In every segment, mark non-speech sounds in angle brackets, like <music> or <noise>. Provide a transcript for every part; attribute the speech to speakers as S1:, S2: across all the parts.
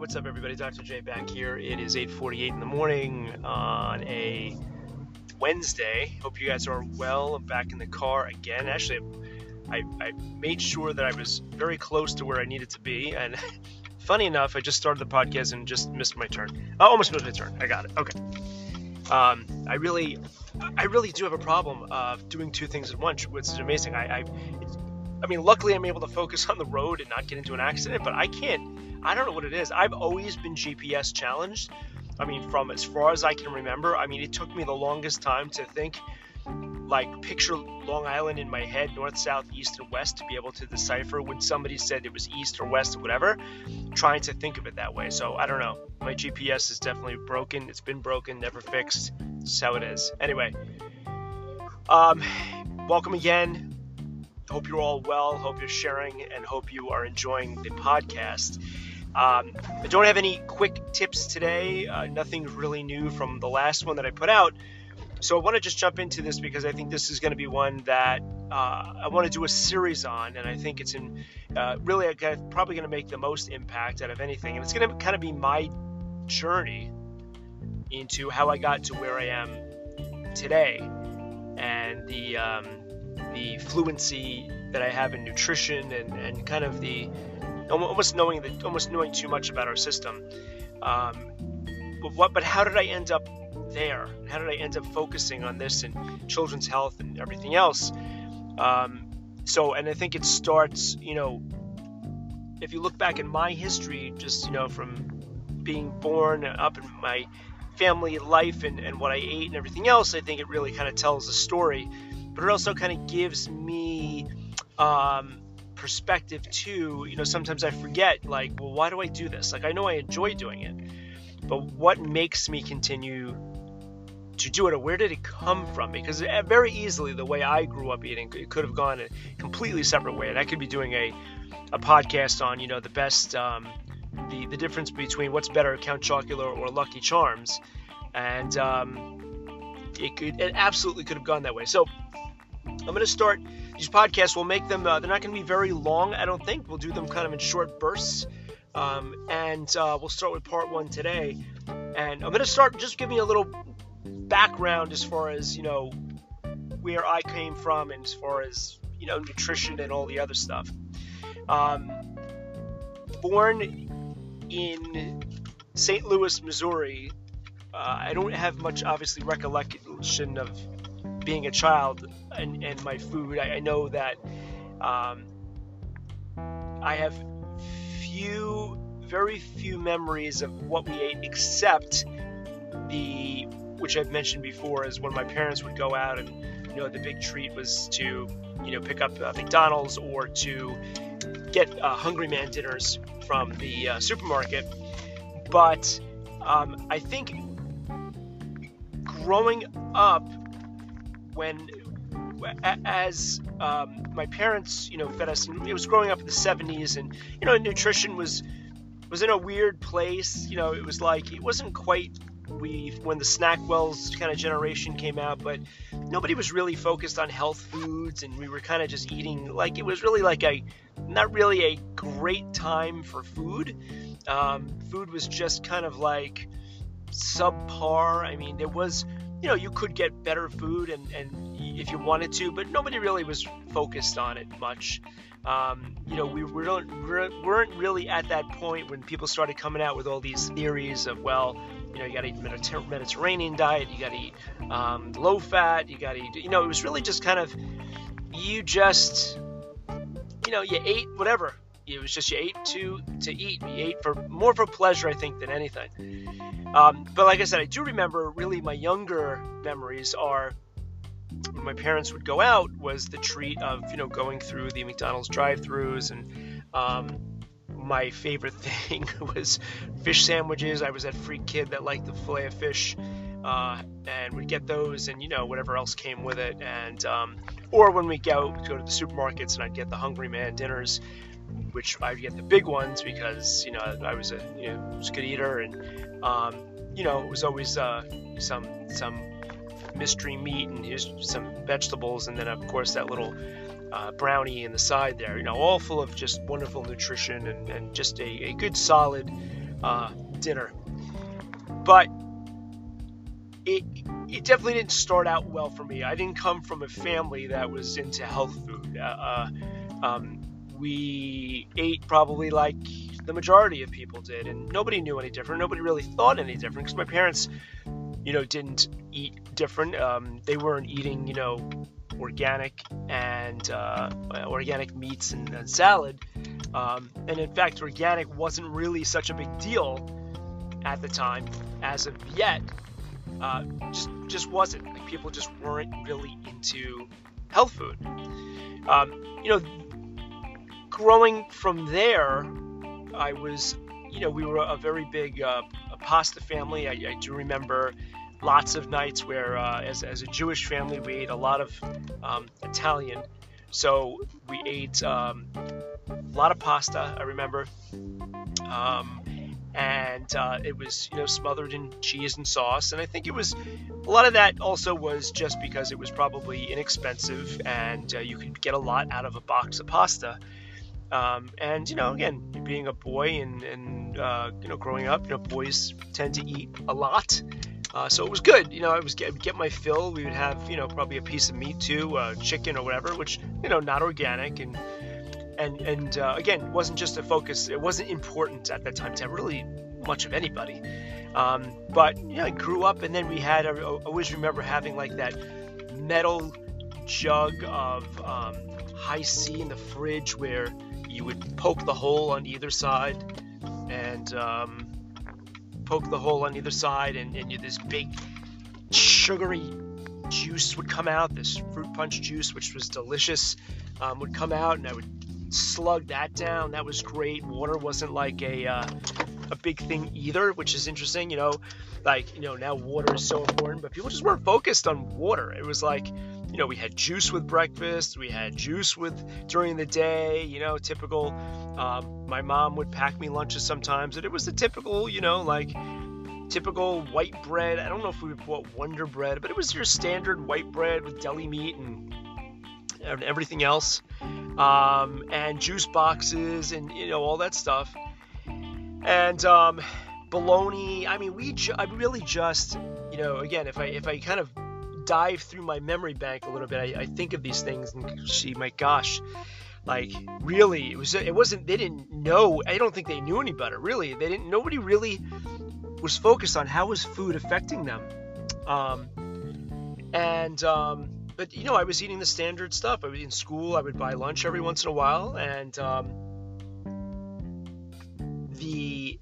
S1: what's up, everybody? Dr. J back here. It is 8:48 in the morning on a Wednesday. Hope you guys are well. I'm back in the car again. Actually, I, I made sure that I was very close to where I needed to be, and <laughs> funny enough, I just started the podcast and just missed my turn. I almost missed my turn. I got it. Okay. Um, I really, I really do have a problem of doing two things at once, which is amazing. I, I, I mean, luckily I'm able to focus on the road and not get into an accident, but I can't I don't know what it is. I've always been GPS challenged. I mean, from as far as I can remember, I mean, it took me the longest time to think, like, picture Long Island in my head, north, south, east, and west, to be able to decipher when somebody said it was east or west or whatever, trying to think of it that way. So I don't know. My GPS is definitely broken. It's been broken, never fixed. This is how it is. Anyway, um, welcome again. Hope you're all well. Hope you're sharing and hope you are enjoying the podcast. Um, I don't have any quick tips today. Uh, nothing really new from the last one that I put out. So I want to just jump into this because I think this is going to be one that uh, I want to do a series on, and I think it's in uh, really uh, probably going to make the most impact out of anything, and it's going to kind of be my journey into how I got to where I am today, and the um, the fluency that I have in nutrition, and, and kind of the almost knowing that almost knowing too much about our system. Um, but what? But how did I end up there? How did I end up focusing on this and children's health and everything else? Um, so, and I think it starts, you know, if you look back in my history, just you know, from being born up in my family life and, and what I ate and everything else, I think it really kind of tells a story. But it also kind of gives me um, perspective too you know sometimes i forget like well why do i do this? Like i know i enjoy doing it but what makes me continue to do it or where did it come from? Because eh, very easily the way i grew up eating it could have gone a completely separate way and i could be doing a, a podcast on you know the best um, the, the difference between what's better count chocula or lucky charms and um, it could it absolutely could have gone that way. So i'm going to start these podcasts will make them uh, they're not going to be very long i don't think. We'll do them kind of in short bursts. Um, and uh, we'll start with part one today. And i'm going to start just giving you a little background as far as you know where i came from and as far as you know nutrition and all the other stuff. Um, born in st louis missouri uh, i don't have much obviously recollection of being a child and, and my food, I, I know that um, I have few, very few memories of what we ate, except the, which I've mentioned before, is when my parents would go out and, you know, the big treat was to, you know, pick up uh, McDonald's or to get uh, Hungry Man dinners from the uh, supermarket. But um, I think growing up when as um, my parents, you know, fed us. And It was growing up in the '70s, and you know, nutrition was was in a weird place. You know, it was like it wasn't quite we when the SnackWell's kind of generation came out, but nobody was really focused on health foods, and we were kind of just eating like it was really like a not really a great time for food. Um, food was just kind of like subpar. I mean, there was you know you could get better food and, and if you wanted to but nobody really was focused on it much. Um, you know we weren't, weren't really at that point when people started coming out with all these theories of well you know you got to eat Mediter- mediterranean diet you got to eat um, low fat you got to eat you know it was really just kind of you just you know you ate whatever it was just you ate to to eat. You ate for more for pleasure, I think, than anything. Um, but like I said, I do remember really my younger memories are when my parents would go out was the treat of you know going through the McDonald's drive-throughs and um, my favorite <laughs> thing was fish sandwiches. I was that freak kid that liked the Filet-O-Fish. Uh, and we'd get those and you know whatever else came with it and um, or when we go go to the supermarkets and I'd get the Hungry Man dinners which I get the big ones because you know I was a you know was a good eater and um, you know it was always uh, some some mystery meat and here's some vegetables and then of course that little uh, brownie in the side there you know all full of just wonderful nutrition and, and just a, a good solid uh, dinner. But it it definitely didn't start out well for me. I didn't come from a family that was into health food. Uh, uh um, we ate probably like the majority of people did, and nobody knew any different. Nobody really thought any different because my parents, you know, didn't eat different. Um, they weren't eating, you know, organic and uh, organic meats and, and salad. Um, and in fact, organic wasn't really such a big deal at the time as of yet. Uh, just just wasn't. Like people just weren't really into health food. Um, you know, growing from there, I was, you know, we were a very big uh, pasta family. I, I, do remember lots of nights where, uh, as, as a Jewish family, we ate a lot of um, Italian. So we ate um, a lot of pasta. I remember. Um, and uh, it was you know smothered in cheese and sauce and i think it was a lot of that also was just because it was probably inexpensive and uh, you could get a lot out of a box of pasta um, and you know again being a boy and, and uh, you know growing up you know boys tend to eat a lot uh, so it was good you know i was get, get my fill we would have you know probably a piece of meat too uh, chicken or whatever which you know not organic and and and uh, again, wasn't just a focus. It wasn't important at that time to have really much of anybody. Um, but yeah, I grew up, and then we had. I always remember having like that metal jug of um, Hi-C in the fridge where you would poke the hole on either side, and um, poke the hole on either side, and, and this big sugary juice would come out. This fruit punch juice, which was delicious, um, would come out, and I would slug that down. That was great. Water wasn't like a uh, a big thing either, which is interesting. You know, like you know now water is so important, but people just weren't focused on water. It was like you know we had juice with breakfast, we had juice with during the day. You know, typical. Um, my mom would pack me lunches sometimes, and it was the typical, you know, like typical white bread. I don't know if we would it Wonder Bread, but it was your standard white bread with deli meat and and everything else, um, and juice boxes and you know all that stuff, and um, bologna. I mean, we ju- I really just you know again if I if I kind of dive through my memory bank a little bit, I, I think of these things and see my gosh, like really it was it wasn't they didn't know I don't think they knew any better really they didn't nobody really was focused on how was food affecting them um, and um, but you know, I was eating the standard stuff. I was in school. I would buy lunch every once in a while, and um, the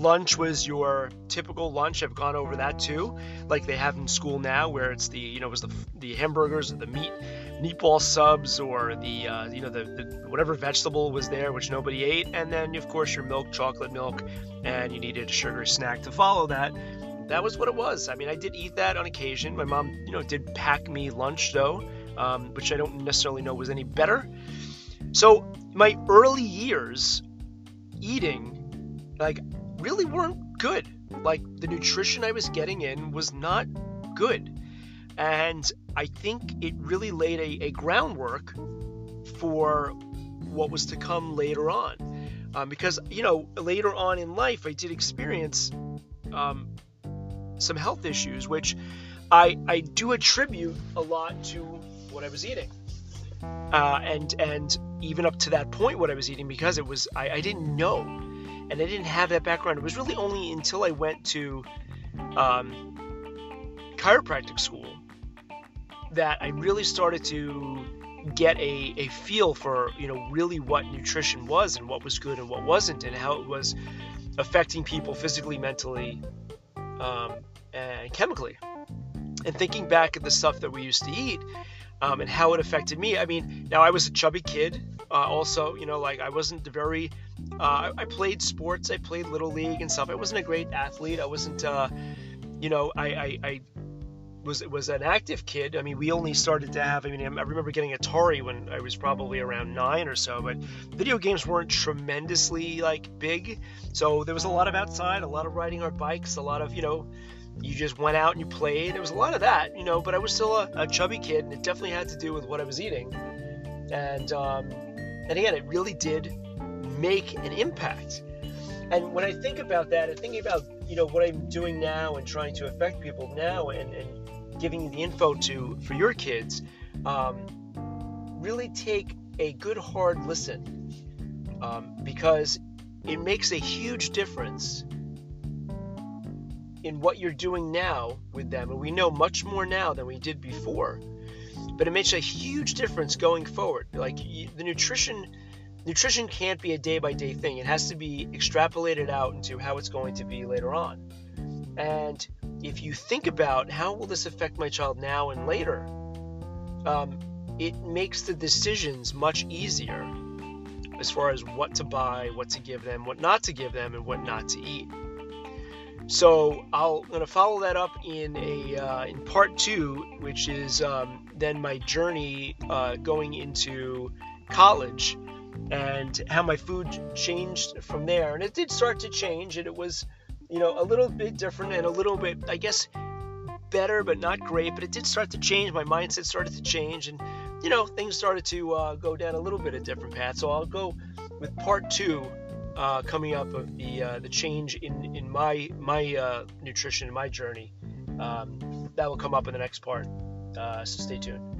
S1: lunch was your typical lunch. I've gone over that too, like they have in school now, where it's the you know it was the the hamburgers or the meat meatball subs or the uh, you know the, the, whatever vegetable was there which nobody ate, and then of course your milk, chocolate milk, and you needed a sugary snack to follow that that was what it was. I mean, I did eat that on occasion. My mom, you know, did pack me lunch though, um, which I don't necessarily know was any better. So my early years eating, like, really weren't good. Like the nutrition I was getting in was not good, and I think it really laid a, a groundwork for what was to come later on. Um, because you know later on in life I did experience um, some health issues, which I, I do attribute a lot to what I was eating. Uh, and and even up to that point, what I was eating because it was I, I didn't know, and I didn't have that background. It was really only until I went to um, chiropractic school that I really started to get a, a feel for you know really what nutrition was and what was good and what wasn't and how it was affecting people physically mentally um, and chemically. And thinking back at the stuff that we used to eat um, and how it affected me. I mean, now I was a chubby kid. Uh, also, you know, like I wasn't very. Uh, I played sports. I played little league and stuff. I wasn't a great athlete. I wasn't. Uh, you know, I, I, I was was an active kid. I mean, we only started to have. I mean, I remember getting Atari when I was probably around nine or so. But video games weren't tremendously like big, so there was a lot of outside, a lot of riding our bikes, a lot of you know you just went out and you played. There was a lot of that, you know, but I was still a, a chubby kid, and it definitely had to do with what I was eating. And um, and again, it really did make an impact. and when I think about that, and thinking about you know what I'm doing now and trying to affect people now, and, and giving the info to for your kids, um, really take a good hard listen um, because it makes a huge difference in what you're doing now with them, and we know much more now than we did before. But it makes a huge difference going forward. Like the nutrition nutrition can't be a day by day thing. It has to be extrapolated out into how it's going to be later on. And if you think about how will this affect my child now and later, um, it makes the decisions much easier as far as what to buy, what to give them, what not to give them, and what not to eat. So I'll going to follow that up in a uh, in part two, which is um, then my journey uh, going into college and how my food changed from there. And it did start to change, and it was, you know, a little bit different and a little bit, I guess, better, but not great. But it did start to change. My mindset started to change, and you know, things started to uh, go down a little bit of different paths. So I'll go with part two uh, coming up of the uh, the change in in my my uh, nutrition, my journey. Um, that will come up in the next part. Uh, so stay tuned.